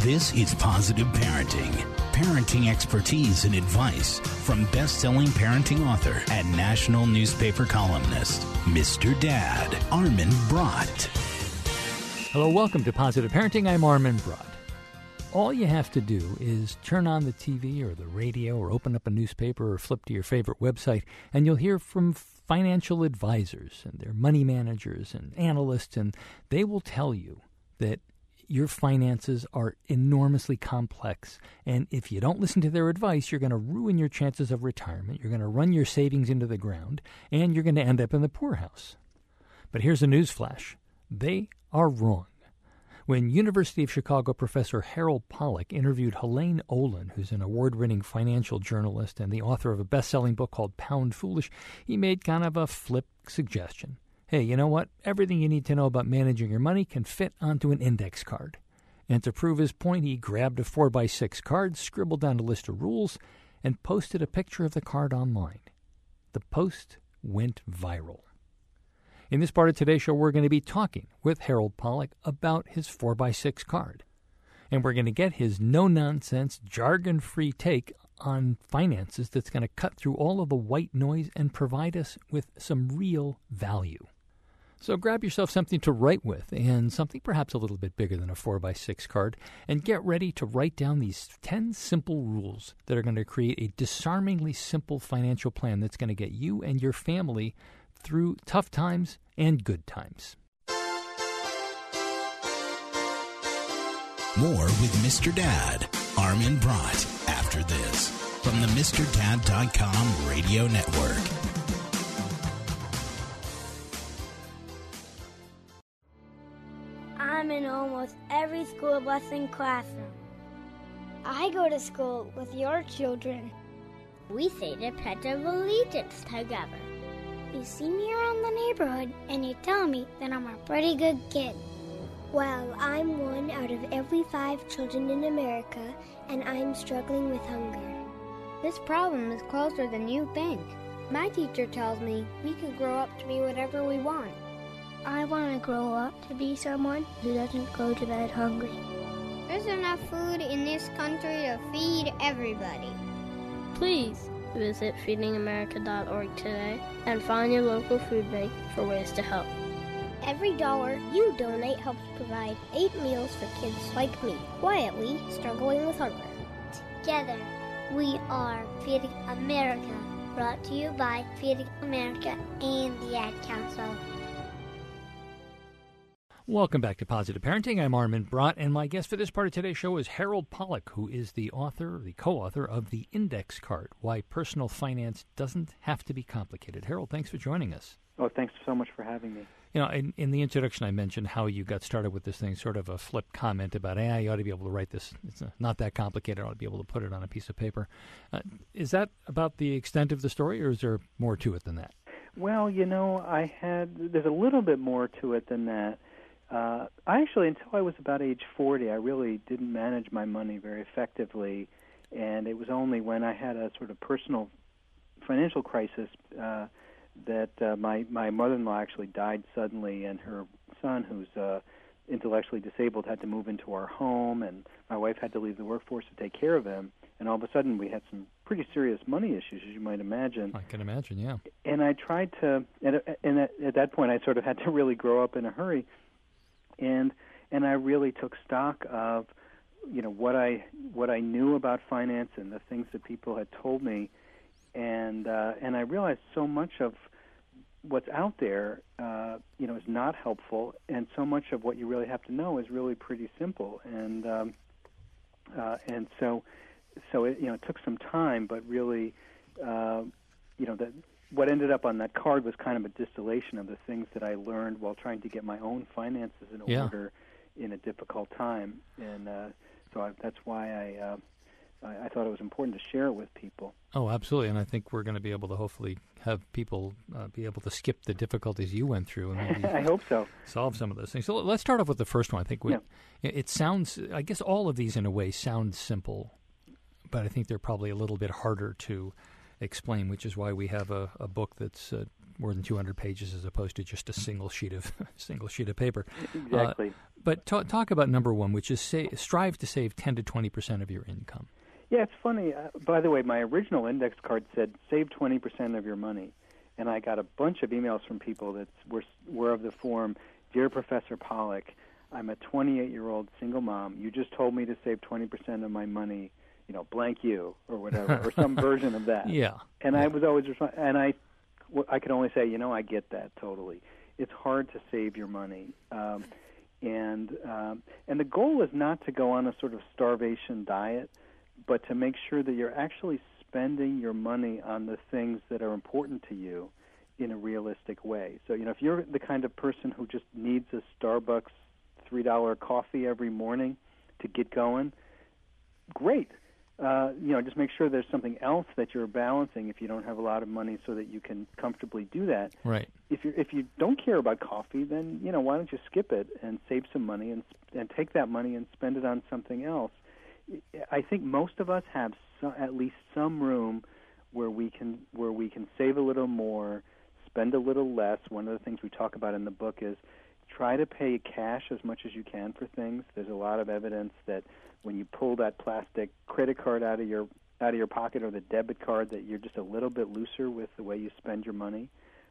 This is Positive Parenting. Parenting expertise and advice from best selling parenting author and national newspaper columnist, Mr. Dad, Armin Brott. Hello, welcome to Positive Parenting. I'm Armin Brott. All you have to do is turn on the TV or the radio or open up a newspaper or flip to your favorite website, and you'll hear from financial advisors and their money managers and analysts, and they will tell you that your finances are enormously complex. And if you don't listen to their advice, you're going to ruin your chances of retirement. You're going to run your savings into the ground, and you're going to end up in the poorhouse. But here's a newsflash they are wrong. When University of Chicago professor Harold Pollack interviewed Helaine Olen, who's an award winning financial journalist and the author of a best selling book called Pound Foolish, he made kind of a flip suggestion. Hey, you know what? Everything you need to know about managing your money can fit onto an index card. And to prove his point, he grabbed a 4x6 card, scribbled down a list of rules, and posted a picture of the card online. The post went viral. In this part of today's show, we're going to be talking with Harold Pollack about his 4x6 card. And we're going to get his no nonsense, jargon free take on finances that's going to cut through all of the white noise and provide us with some real value. So grab yourself something to write with and something perhaps a little bit bigger than a 4x6 card and get ready to write down these 10 simple rules that are going to create a disarmingly simple financial plan that's going to get you and your family through tough times and good times. More with Mr. Dad, Armin Brott, after this from the MrDad.com radio network. Almost every school bus and classroom. I go to school with your children. We say the Pledge of Allegiance together. You see me around the neighborhood and you tell me that I'm a pretty good kid. Well, I'm one out of every five children in America, and I'm struggling with hunger. This problem is closer than you think. My teacher tells me we can grow up to be whatever we want. I want to grow up to be someone who doesn't go to bed hungry. There's enough food in this country to feed everybody. Please visit feedingamerica.org today and find your local food bank for ways to help. Every dollar you donate helps provide eight meals for kids like me, quietly struggling with hunger. Together, we are Feeding America, brought to you by Feeding America and the Ad Council. Welcome back to Positive Parenting. I'm Armin Brott, and my guest for this part of today's show is Harold Pollack, who is the author, the co-author of The Index Card: Why Personal Finance Doesn't Have to Be Complicated. Harold, thanks for joining us. Oh, thanks so much for having me. You know, in, in the introduction, I mentioned how you got started with this thing, sort of a flip comment about, "Hey, you ought to be able to write this. It's not that complicated. I ought to be able to put it on a piece of paper." Uh, is that about the extent of the story, or is there more to it than that? Well, you know, I had there's a little bit more to it than that. Uh, I actually, until I was about age 40, I really didn't manage my money very effectively, and it was only when I had a sort of personal financial crisis uh, that uh, my my mother-in-law actually died suddenly, and her son, who's uh, intellectually disabled, had to move into our home, and my wife had to leave the workforce to take care of him. And all of a sudden, we had some pretty serious money issues, as you might imagine. I can imagine, yeah. And I tried to, and, and at, at that point, I sort of had to really grow up in a hurry and and I really took stock of you know what I what I knew about finance and the things that people had told me, and uh, and I realized so much of what's out there uh, you know is not helpful, and so much of what you really have to know is really pretty simple, and um, uh, and so so it you know it took some time, but really uh, you know that what ended up on that card was kind of a distillation of the things that I learned while trying to get my own finances in Yeah. order in a difficult time, and uh, so I, that's why I, uh, I I thought it was important to share it with people. Oh, absolutely. And I think we're going to be able to hopefully have people uh, be able to skip the difficulties you went through and maybe I hope so. solve some of those things. So let's start off with the first one. I think we, Yeah. it it sounds, I guess all of these in a way sound simple, but I think they're probably a little bit harder to explain, which is why we have a, a book that's uh, more than 200 pages as opposed to just a single sheet of single sheet of paper. Exactly. Uh, but talk, talk about number one, which is say, strive to save 10 to 20 percent of your income. Yeah, it's funny. Uh, by the way, my original index card said save 20 percent of your money, and I got a bunch of emails from people that were were of the form, "Dear Professor Pollack, I'm a 28 year old single mom. You just told me to save 20 percent of my money." You know, blank you or whatever, or some version of that. Yeah. And yeah. I was always responding, and I, I could only say, you know, I get that totally. It's hard to save your money, um, and um, and the goal is not to go on a sort of starvation diet, but to make sure that you're actually spending your money on the things that are important to you in a realistic way. So, you know, if you're the kind of person who just needs a Starbucks $3 coffee every morning to get going, great uh, you know, just make sure there's something else that you're balancing if you don't have a lot of money, so that you can comfortably do that. Right. If you if you don't care about coffee, then you know why don't you skip it and save some money and and take that money and spend it on something else. I think most of us have some, at least some room where we can where we can save a little more, spend a little less. One of the things we talk about in the book is try to pay cash as much as you can for things. There's a lot of evidence that when you pull that plastic credit card out of your out of your pocket or the debit card that you're just a little bit looser with the way you spend your money.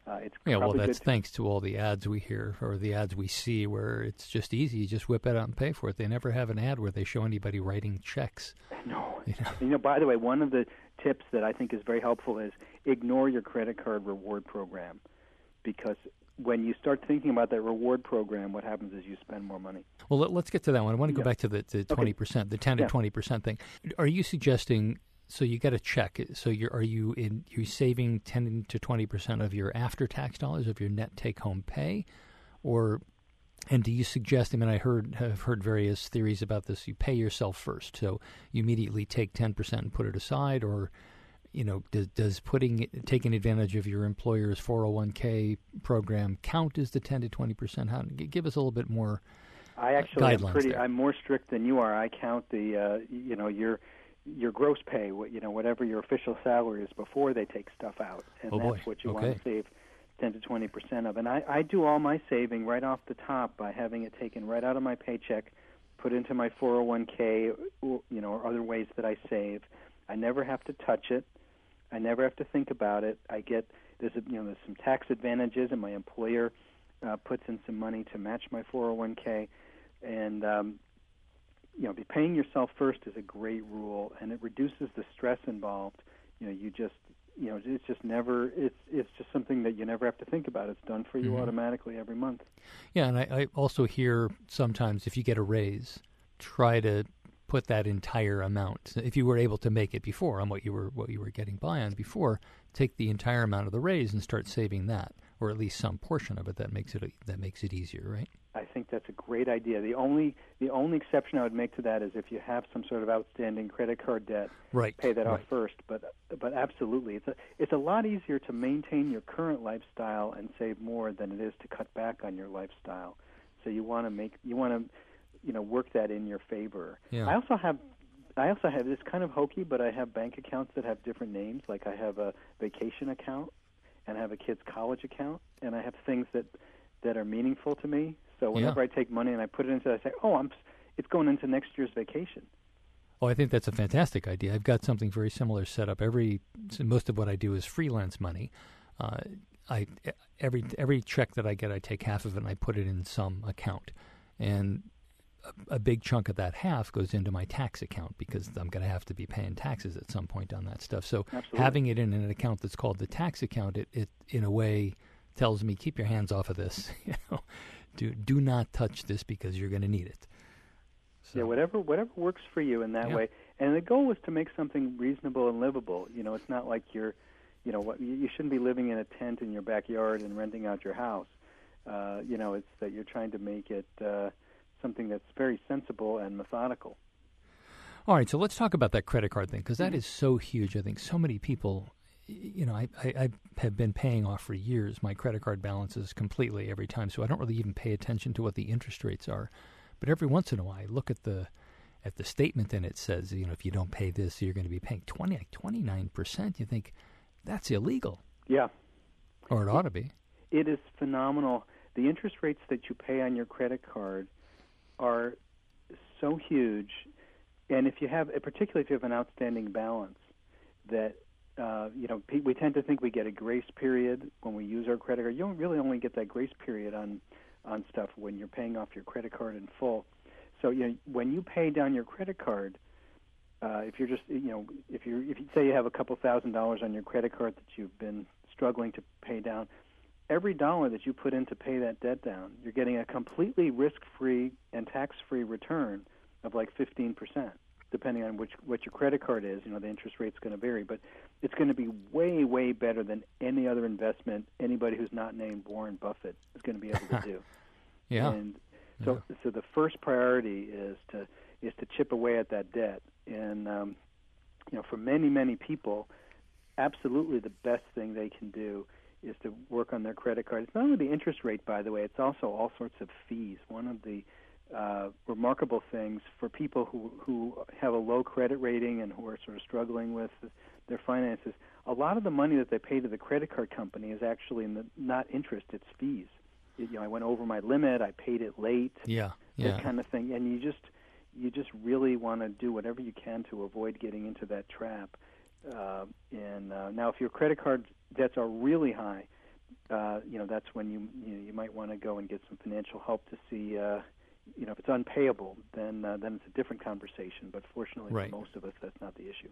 Uh, it's yeah, well, that's to... thanks to all the ads we hear or the ads we see where it's just easy. You just whip it out and pay for it. They never have an ad where they show anybody writing checks. No. You know? you know, by the way, one of the tips that I think is very helpful is ignore your credit card reward program because when you start thinking about that reward program, what happens is you spend more money. Well, let, us get to that one. I want to go yeah. back to the, twenty percent, the ten to twenty percent thing. Are you suggesting? So you get a check. So you're are you in you saving ten to twenty percent of your after tax dollars of your net take home pay, or and do you suggest? I mean, I heard have heard various theories about this. You pay yourself first, so you immediately take ten percent and put it aside, or you know, does, does putting taking advantage of your employer's 401k program count as the 10 to 20 percent? How give us a little bit more. I actually am pretty. There. I'm more strict than you are. I count the uh, you know your your gross pay, you know whatever your official salary is before they take stuff out, and oh that's boy. what you okay. want to save 10 to 20 percent of. And I, I do all my saving right off the top by having it taken right out of my paycheck, put into my 401k, you know, or other ways that I save. I never have to touch it. I never have to think about it. I get there's a, you know there's some tax advantages, and my employer uh, puts in some money to match my 401k, and um, you know, be paying yourself first is a great rule, and it reduces the stress involved. You know, you just you know it's just never it's it's just something that you never have to think about. It's done for you mm-hmm. automatically every month. Yeah, and I, I also hear sometimes if you get a raise, try to put that entire amount. If you were able to make it before on what you were what you were getting by on before, take the entire amount of the raise and start saving that, or at least some portion of it. That makes it that makes it easier, right? I think that's a great idea. The only the only exception I would make to that is if you have some sort of outstanding credit card debt, right? Pay that right. off first. But but absolutely, it's a it's a lot easier to maintain your current lifestyle and save more than it is to cut back on your lifestyle. So you want to make you want to you know work that in your favor. Yeah. I also have I also have this kind of hokey, but I have bank accounts that have different names. Like I have a vacation account, and I have a kid's college account, and I have things that that are meaningful to me. So whenever yeah. I take money and I put it into, it, I say, "Oh, I'm it's going into next year's vacation." Oh, I think that's a fantastic idea. I've got something very similar set up. Every most of what I do is freelance money. Uh, I every every check that I get, I take half of it and I put it in some account, and a, big chunk of that half goes into my tax account because I'm going to have to be paying taxes at some point on that stuff. So Absolutely. having it in an account that's called the tax account, it, it in a way tells me keep your hands off of this. you know, do do not touch this because you're going to need it. So. Yeah, whatever whatever works for you in that yeah. way. And the goal is to make something reasonable and livable. You know, it's not like you're, you know, what you shouldn't be living in a tent in your backyard and renting out your house. Uh, you know, it's that you're trying to make it uh, something that's very sensible and methodical. All right, so let's talk about that credit card thing because that mm-hmm. is so huge. I think so many people, you know, I, I, I, have been paying off for years my credit card balances completely every time, so I don't really even pay attention to what the interest rates are. But every once in a while, I look at the at the statement and it says, you know, if you don't pay this, you're going to be paying twenty, like twenty nine percent. You think that's illegal? Yeah, Or it ought to be. It is phenomenal. The interest rates that you pay on your credit card are so huge, and if you have, particularly if you have an outstanding balance, that uh, you know we tend to think we get a grace period when we use our credit card. You don't really only get that grace period on on stuff when you're paying off your credit card in full. So you know, when you pay down your credit card, uh, if you're just you know if you if you say you have a couple thousand dollars on your credit card that you've been struggling to pay down, every dollar that you put in to pay that debt down, you're getting a completely risk-free and tax-free return of like 15 percent, depending on which what your credit card is. You know, the interest rate's going to vary, but it's going to be way way better than any other investment anybody who's not named Warren Buffett is going to be able to do. yeah. And so yeah. so the first priority is to is to chip away at that debt, and um, you know, for many many people, absolutely the best thing they can do is to work on their credit card. It's not only the interest rate, by the way; it's also all sorts of fees. One of the uh, remarkable things for people who who have a low credit rating and who are sort of struggling with their finances, a lot of the money that they pay to the credit card company is actually in the, not interest; it's fees. You know, I went over my limit, I paid it late, yeah, yeah. that kind of thing, and you just you just really want to do whatever you can to avoid getting into that trap. Uh, and uh, now, if your credit card debts are really high, uh, you know that's when you you, know, you might want to go and get some financial help to see. Uh, you know, if it's unpayable, then uh, then it's a different conversation. But fortunately, right. for most of us, that's not the issue.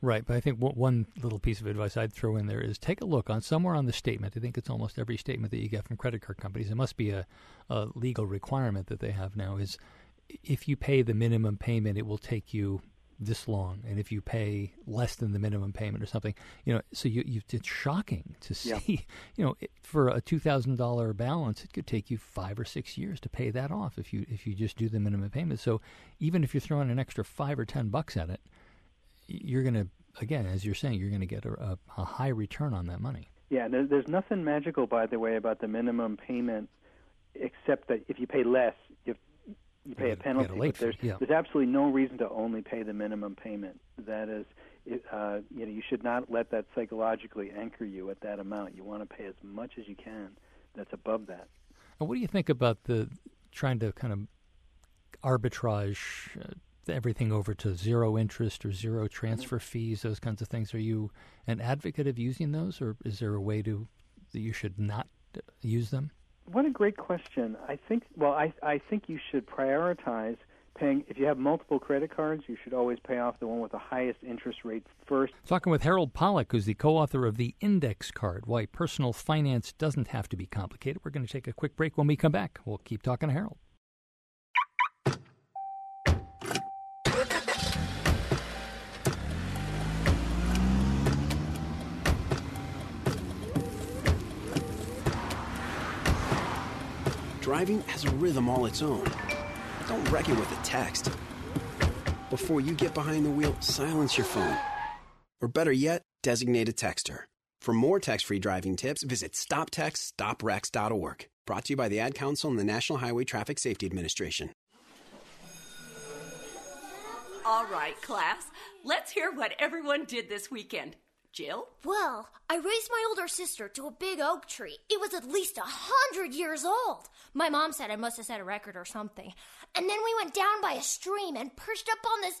Right, but I think one little piece of advice I'd throw in there is take a look on somewhere on the statement. I think it's almost every statement that you get from credit card companies. It must be a, a legal requirement that they have now. Is if you pay the minimum payment, it will take you this long, and if you pay less than the minimum payment or something, you know, so you, you it's shocking to see, yeah. you know, for a two thousand dollar balance, it could take you five or six years to pay that off if you if you just do the minimum payment. So even if you're throwing an extra five or ten bucks at it, you're going to again, as you're saying, you're going to get a, a, a high return on that money. Yeah, there's nothing magical, by the way, about the minimum payment, except that if you pay less, you you pay a penalty. A but there's, yeah. there's absolutely no reason to only pay the minimum payment. That is, it, uh, you know, you should not let that psychologically anchor you at that amount. You want to pay as much as you can. That's above that. And what do you think about the trying to kind of arbitrage uh, everything over to zero interest or zero transfer Mm-hmm. fees, those kinds of things? Are you an advocate of using those, or is there a way to that you should not uh, use them? What a great question. I think well, I I think you should prioritize paying if you have multiple credit cards, you should always pay off the one with the highest interest rate first. Talking with Harold Pollack, who's the co-author of The Index Card: Why Personal Finance Doesn't Have to Be Complicated. We're going to take a quick break. When we come back, we'll keep talking to Harold. Driving has a rhythm all its own. Don't wreck it with a text. Before you get behind the wheel, silence your phone. Or better yet, designate a texter. For more text free driving tips, visit stoptextsstopwrecks.org. Brought to you by the Ad Council and the National Highway Traffic Safety Administration. All right, class, let's hear what everyone did this weekend. Jill? Well, I raised my older sister to a big oak tree. It was at least a hundred years old. My mom said I must have set a record or something. And then we went down by a stream and perched up on this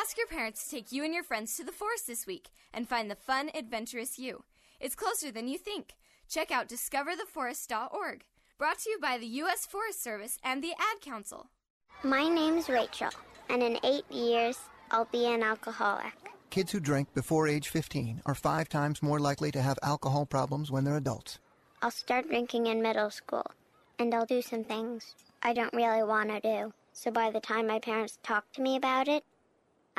Ask your parents to take you and your friends to the forest this week and find the fun, adventurous you. It's closer than you think. Check out discovertheforest.org. Brought to you by the U.S. Forest Service and the Ad Council. My name's Rachel, and in eight years, I'll be an alcoholic. Kids who drink before age 15 are five times more likely to have alcohol problems when they're adults. I'll start drinking in middle school, and I'll do some things I don't really want to do. So by the time my parents talk to me about it,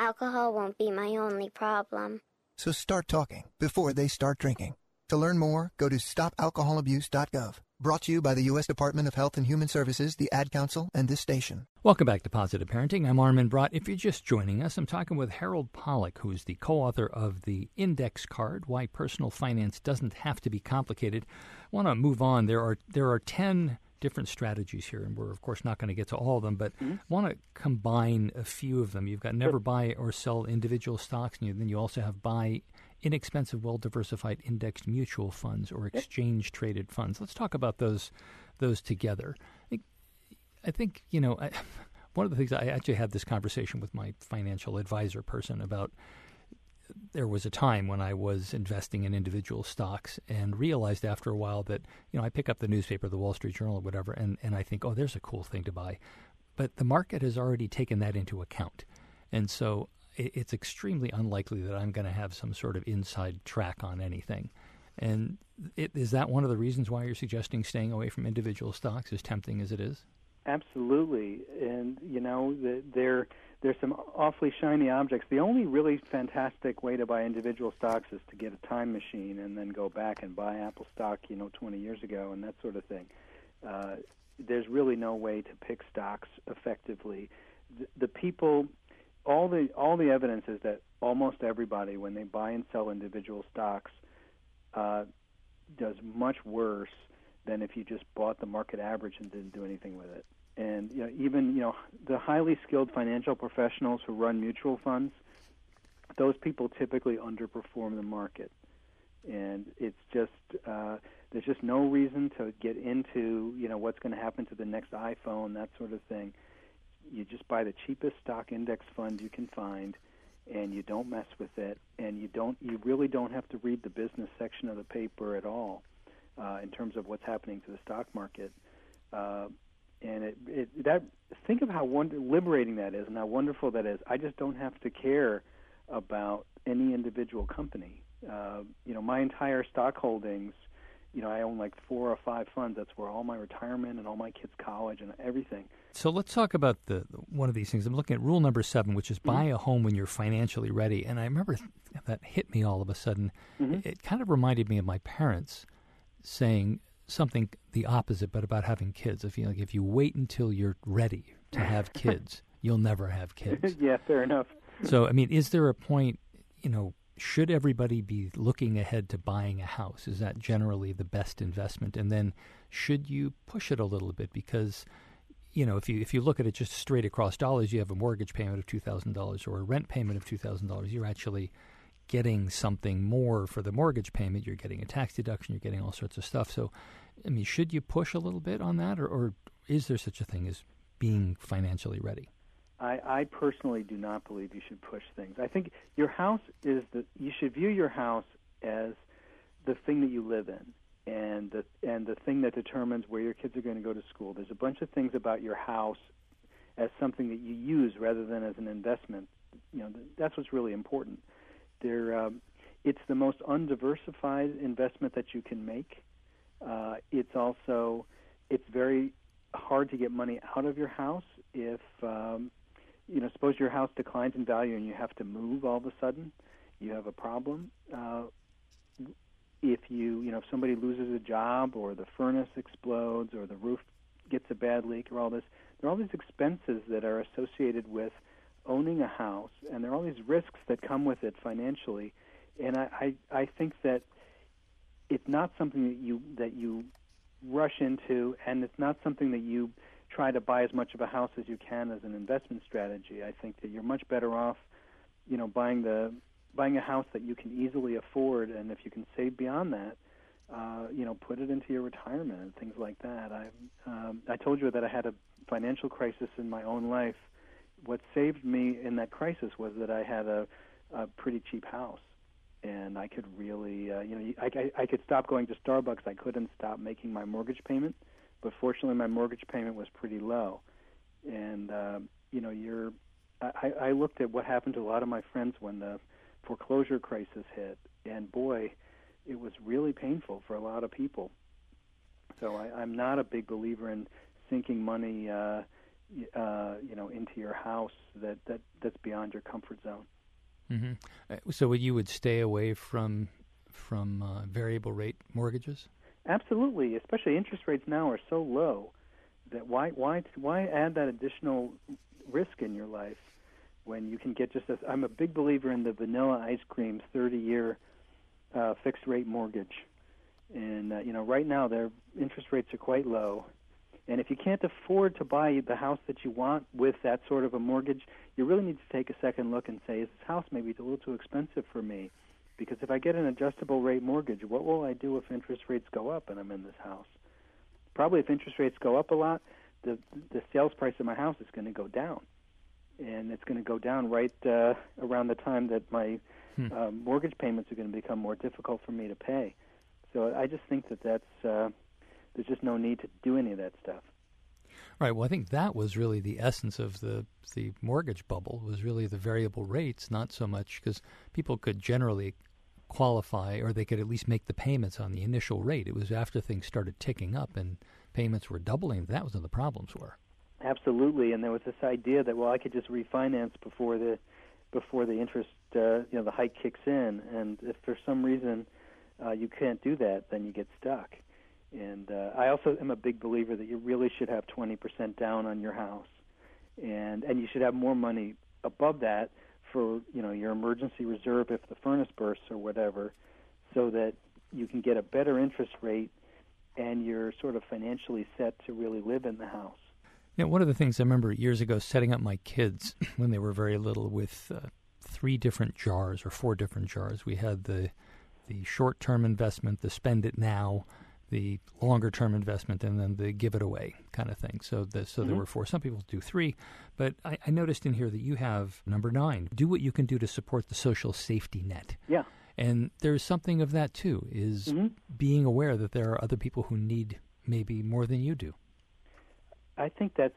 alcohol won't be my only problem. So start talking before they start drinking. To learn more, go to stopalcoholabuse.gov. Brought to you by the U.S. Department of Health and Human Services, the Ad Council, and this station. Welcome back to Positive Parenting. I'm Armin Brott. If you're just joining us, I'm talking with Harold Pollack, who is the co author of The Index Card Why Personal Finance Doesn't Have to Be Complicated. I want to move on. There are, there are 10 different strategies here, and we're of course not going to get to all of them, but mm-hmm. want to combine a few of them. You've got never buy or sell individual stocks, and then you also have buy inexpensive, well diversified indexed mutual funds or exchange traded funds. Let's talk about those those together. I, I think you know I, one of the things I actually had this conversation with my financial advisor person about. There was a time when I was investing in individual stocks and realized after a while that you know I pick up the newspaper, the Wall Street Journal, or whatever, and, and I think, oh, there's a cool thing to buy, but the market has already taken that into account, and so it's extremely unlikely that I'm going to have some sort of inside track on anything. And it, is that one of the reasons why you're suggesting staying away from individual stocks, as tempting as it is? Absolutely, and you know there there's some awfully shiny objects. The only really fantastic way to buy individual stocks is to get a time machine and then go back and buy Apple stock, you know, 20 years ago and that sort of thing. Uh, there's really no way to pick stocks effectively. The, the people all the all the evidence is that almost everybody, when they buy and sell individual stocks, uh, does much worse than if you just bought the market average and didn't do anything with it. And you know, even you know, the highly skilled financial professionals who run mutual funds, those people typically underperform the market. And it's just uh, there's just no reason to get into you know what's going to happen to the next iPhone, that sort of thing you just buy the cheapest stock index fund you can find and you don't mess with it and you don't you really don't have to read the business section of the paper at all uh, in terms of what's happening to the stock market uh, and it, it that think of how wonder, liberating that is and how wonderful that is I just don't have to care about any individual company uh, you know my entire stock holdings you know, I own like four or five funds. That's where all my retirement and all my kids' college and everything. So let's talk about the one of these things. I'm looking at rule number seven, which is mm-hmm. buy a home when you're financially ready. And I remember that hit me all of a sudden. Mm-hmm. It kind of reminded me of my parents saying something the opposite, but about having kids. If you like, if you wait until you're ready to have kids, you'll never have kids. yeah, fair enough. So I mean, is there a point? You know, should everybody be looking ahead to buying a house? Is that generally the best investment? And then should you push it a little bit because you know if you if you look at it just straight across dollars, you have a mortgage payment of two thousand dollars or a rent payment of two thousand dollars. You're actually getting something more for the mortgage payment. You're getting a tax deduction. You're getting all sorts of stuff. So, I mean, should you push a little bit on that, or, or is there such a thing as being financially ready? I, I personally do not believe you should push things. I think your house is the you should view your house as the thing that you live in and the and the thing that determines where your kids are going to go to school. There's a bunch of things about your house as something that you use rather than as an investment. You know that's what's really important. There, um, it's the most undiversified investment that you can make. Uh, it's also it's very hard to get money out of your house if um, you know, suppose your house declines in value and you have to move all of a sudden, you have a problem. Uh, if you, you know, if somebody loses a job or the furnace explodes or the roof gets a bad leak or all this, there are all these expenses that are associated with owning a house, and there are all these risks that come with it financially. And I, I, I think that it's not something that you that you rush into, and it's not something that you try to buy as much of a house as you can as an investment strategy. I think that you're much better off, you know, buying the buying a house that you can easily afford, and if you can save beyond that, uh, you know, put it into your retirement and things like that. I um, I told you that I had a financial crisis in my own life. What saved me in that crisis was that I had a, a pretty cheap house, and I could really, uh, you know, I, I, I could stop going to Starbucks. I couldn't stop making my mortgage payment. But fortunately my mortgage payment was pretty low. And uh, you know you're I, I looked at what happened to a lot of my friends when the foreclosure crisis hit. And boy it was really painful for a lot of people. So I, I'm not a big believer in sinking money uh, uh, you know into your house that, that that's beyond your comfort zone mm-hmm. Uh, so you would stay away from from uh, variable rate mortgages? Absolutely, especially interest rates now are so low that why why why add that additional risk in your life when you can get just I'm a big believer in the vanilla ice cream 30 year uh, fixed rate mortgage. And uh, you know, right now their interest rates are quite low. And if you can't afford to buy the house that you want with that sort of a mortgage, you really need to take a second look and say, is this house maybe a little too expensive for me? Because if I get an adjustable rate mortgage, what will I do if interest rates go up and I'm in this house? Probably if interest rates go up a lot, the the sales price of my house is going to go down, and it's going to go down right uh, around the time that my hmm. uh, mortgage payments are going to become more difficult for me to pay. So I just think that that's uh, there's just no need to do any of that stuff. Right. Well, I think that was really the essence of the the mortgage bubble was really the variable rates, not so much because people could generally qualify or they could at least make the payments on the initial rate. It was after things started ticking up and payments were doubling that was when the problems were. Absolutely, and there was this idea that well, I could just refinance before the before the interest, uh, you know, the hike kicks in, and if for some reason uh, you can't do that, then you get stuck. And uh, I also am a big believer that you really should have 20% down on your house, and and you should have more money above that for you know your emergency reserve if the furnace bursts or whatever, so that you can get a better interest rate and you're sort of financially set to really live in the house. Yeah, one of the things I remember years ago setting up my kids when they were very little with uh, three different jars or four different jars. We had the the short term investment, the spend it now, the longer term investment, and then the give it away kind of thing. So the, so mm-hmm. there were four. Some people do three, but I, I noticed in here that you have number nine. Do what you can do to support the social safety net. Yeah. And there's something of that too, is mm-hmm. being aware that there are other people who need maybe more than you do. I think that's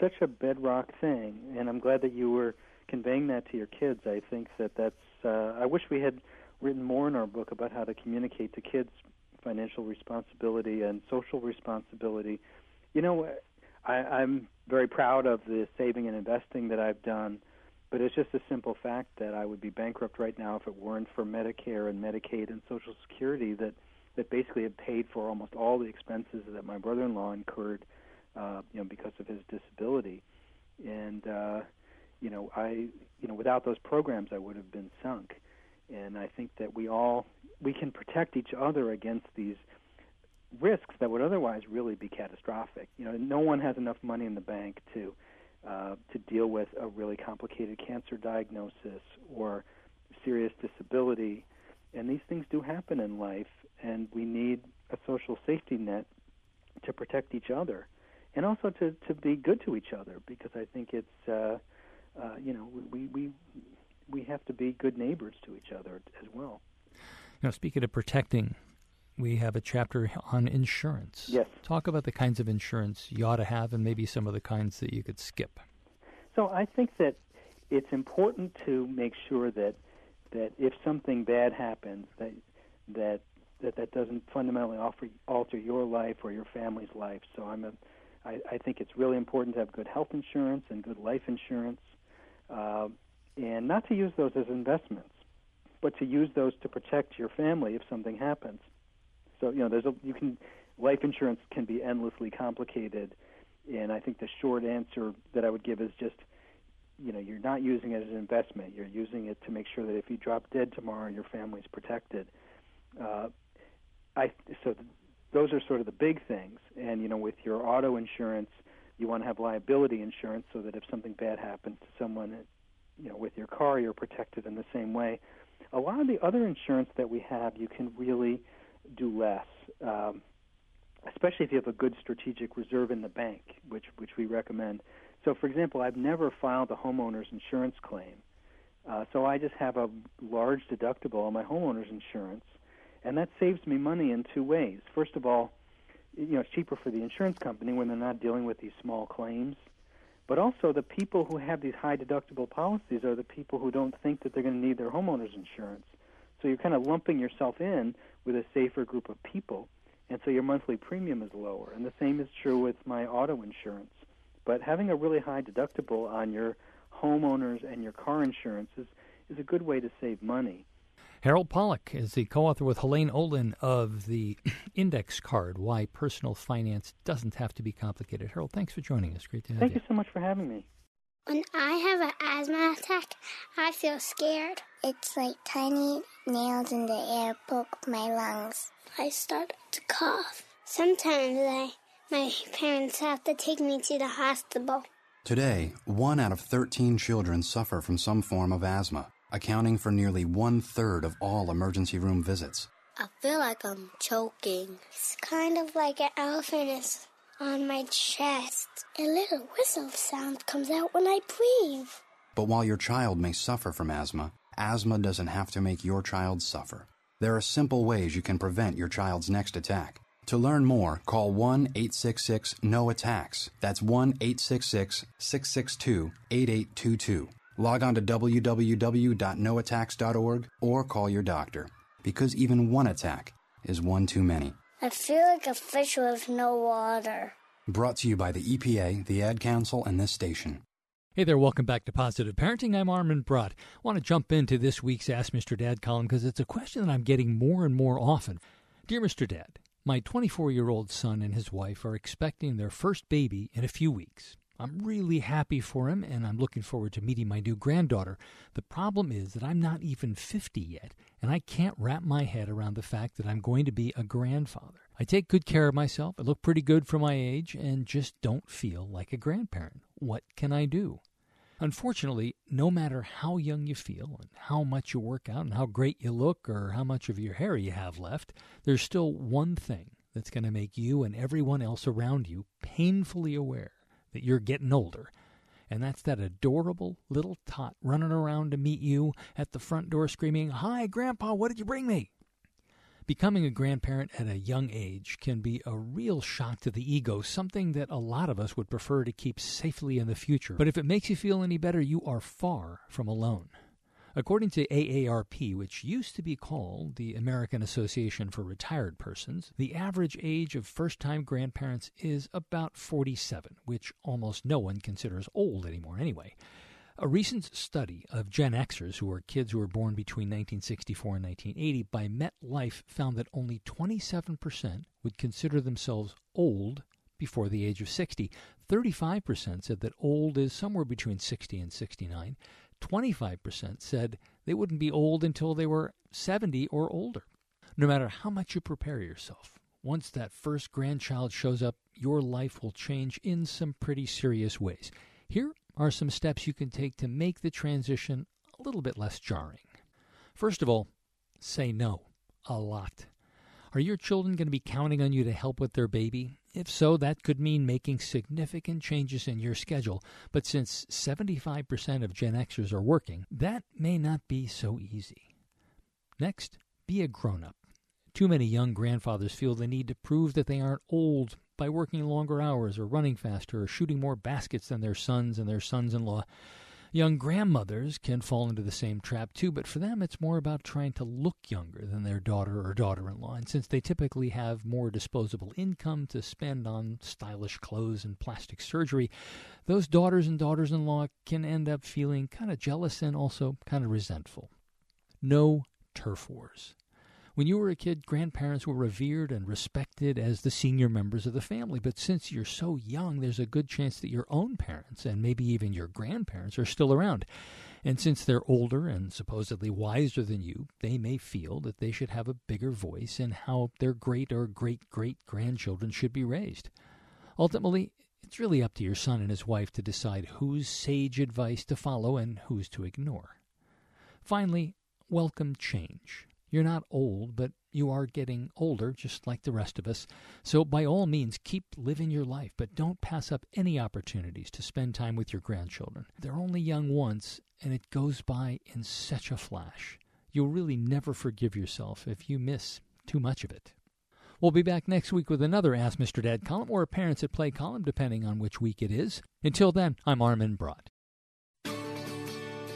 such a bedrock thing, and I'm glad that you were conveying that to your kids. I think that that's. Uh, I wish we had written more in our book about how to communicate to kids financial responsibility and social responsibility. You know, I, I'm very proud of the saving and investing that I've done but it's just a simple fact that I would be bankrupt right now if it weren't for Medicare and Medicaid and Social Security that that basically have paid for almost all the expenses that my brother-in-law incurred, uh, you know, because of his disability. And uh, you know, I you know, without those programs, I would have been sunk. And I think that we all we can protect each other against these risks that would otherwise really be catastrophic. You know, no one has enough money in the bank to uh, to deal with a really complicated cancer diagnosis or serious disability. And these things do happen in life, and we need a social safety net to protect each other and also to, to be good to each other because I think it's, uh, uh, you know, we, we, we have to be good neighbors to each other as well. Now, speaking of protecting we have a chapter on insurance. Yes. Talk about the kinds of insurance you ought to have and maybe some of the kinds that you could skip. So I think that it's important to make sure that that if something bad happens that that that, that doesn't fundamentally offer, alter your life or your family's life. So I'm a I, I think it's really important to have good health insurance and good life insurance, uh, and not to use those as investments, but to use those to protect your family if something happens. So you know, there's a you can life insurance can be endlessly complicated, and I think the short answer that I would give is just you know you're not using it as an investment. You're using it to make sure that if you drop dead tomorrow, your family's protected. Uh, I so th- those are sort of the big things. And you know, with your auto insurance, you want to have liability insurance so that if something bad happens to someone, you know, with your car, you're protected in the same way. A lot of the other insurance that we have, you can really do less, um, especially if you have a good strategic reserve in the bank, which which we recommend. So, for example, I've never filed a homeowner's insurance claim, uh, so I just have a large deductible on my homeowner's insurance, and that saves me money in two ways. First of all, you know, it's cheaper for the insurance company when they're not dealing with these small claims. But also, the people who have these high deductible policies are the people who don't think that they're going to need their homeowner's insurance. So you're kind of lumping yourself in with a safer group of people, and so your monthly premium is lower. And the same is true with my auto insurance. But having a really high deductible on your homeowners and your car insurance is, is a good way to save money. Harold Pollack is the co author with Helaine Olen of the index card Why Personal Finance Doesn't Have to Be Complicated. Harold, thanks for joining us. Great to have Thank you. Thank you so much for having me. When I have an asthma attack, I feel scared. It's like tiny nails in the air poke my lungs. I start to cough. Sometimes I, my parents have to take me to the hospital. Today, one out of 13 children suffer from some form of asthma, accounting for nearly one third of all emergency room visits. I feel like I'm choking. It's kind of like an elephant is on my chest. A little whistle sound comes out when I breathe. But while your child may suffer from asthma, asthma doesn't have to make your child suffer. There are simple ways you can prevent your child's next attack. To learn more, call 1 866 NO ATTACKS. That's 1 866 662 8822. Log on to www.noattacks.org or call your doctor. Because even one attack is one too many. I feel like a fish with no water. Brought to you by the EPA, the Ad Council, and this station. Hey there, welcome back to Positive Parenting. I'm Armin Brott. I want to jump into this week's Ask Mr. Dad column because it's a question that I'm getting more and more often. Dear Mr. Dad, my 24 year old son and his wife are expecting their first baby in a few weeks. I'm really happy for him and I'm looking forward to meeting my new granddaughter. The problem is that I'm not even 50 yet and I can't wrap my head around the fact that I'm going to be a grandfather. I take good care of myself, I look pretty good for my age, and just don't feel like a grandparent. What can I do? Unfortunately, no matter how young you feel and how much you work out and how great you look or how much of your hair you have left, there's still one thing that's going to make you and everyone else around you painfully aware that you're getting older. And that's that adorable little tot running around to meet you at the front door screaming, Hi, Grandpa, what did you bring me? Becoming a grandparent at a young age can be a real shock to the ego, something that a lot of us would prefer to keep safely in the future. But if it makes you feel any better, you are far from alone. According to AARP, which used to be called the American Association for Retired Persons, the average age of first time grandparents is about 47, which almost no one considers old anymore anyway. A recent study of Gen Xers, who are kids who were born between 1964 and 1980, by MetLife found that only 27% would consider themselves old before the age of 60. 35% said that old is somewhere between 60 and 69. 25% said they wouldn't be old until they were 70 or older. No matter how much you prepare yourself, once that first grandchild shows up, your life will change in some pretty serious ways. Here are some steps you can take to make the transition a little bit less jarring. First of all, say no a lot. Are your children going to be counting on you to help with their baby? If so, that could mean making significant changes in your schedule. But since 75% of Gen Xers are working, that may not be so easy. Next, be a grown up. Too many young grandfathers feel the need to prove that they aren't old by working longer hours or running faster or shooting more baskets than their sons and their sons in law. Young grandmothers can fall into the same trap too, but for them it's more about trying to look younger than their daughter or daughter in law. And since they typically have more disposable income to spend on stylish clothes and plastic surgery, those daughters and daughters in law can end up feeling kind of jealous and also kind of resentful. No turf wars. When you were a kid, grandparents were revered and respected as the senior members of the family. But since you're so young, there's a good chance that your own parents and maybe even your grandparents are still around. And since they're older and supposedly wiser than you, they may feel that they should have a bigger voice in how their great or great great grandchildren should be raised. Ultimately, it's really up to your son and his wife to decide whose sage advice to follow and whose to ignore. Finally, welcome change. You're not old, but you are getting older, just like the rest of us. So, by all means, keep living your life, but don't pass up any opportunities to spend time with your grandchildren. They're only young once, and it goes by in such a flash. You'll really never forgive yourself if you miss too much of it. We'll be back next week with another Ask Mr. Dad column or a Parents at Play column, depending on which week it is. Until then, I'm Armin Brott.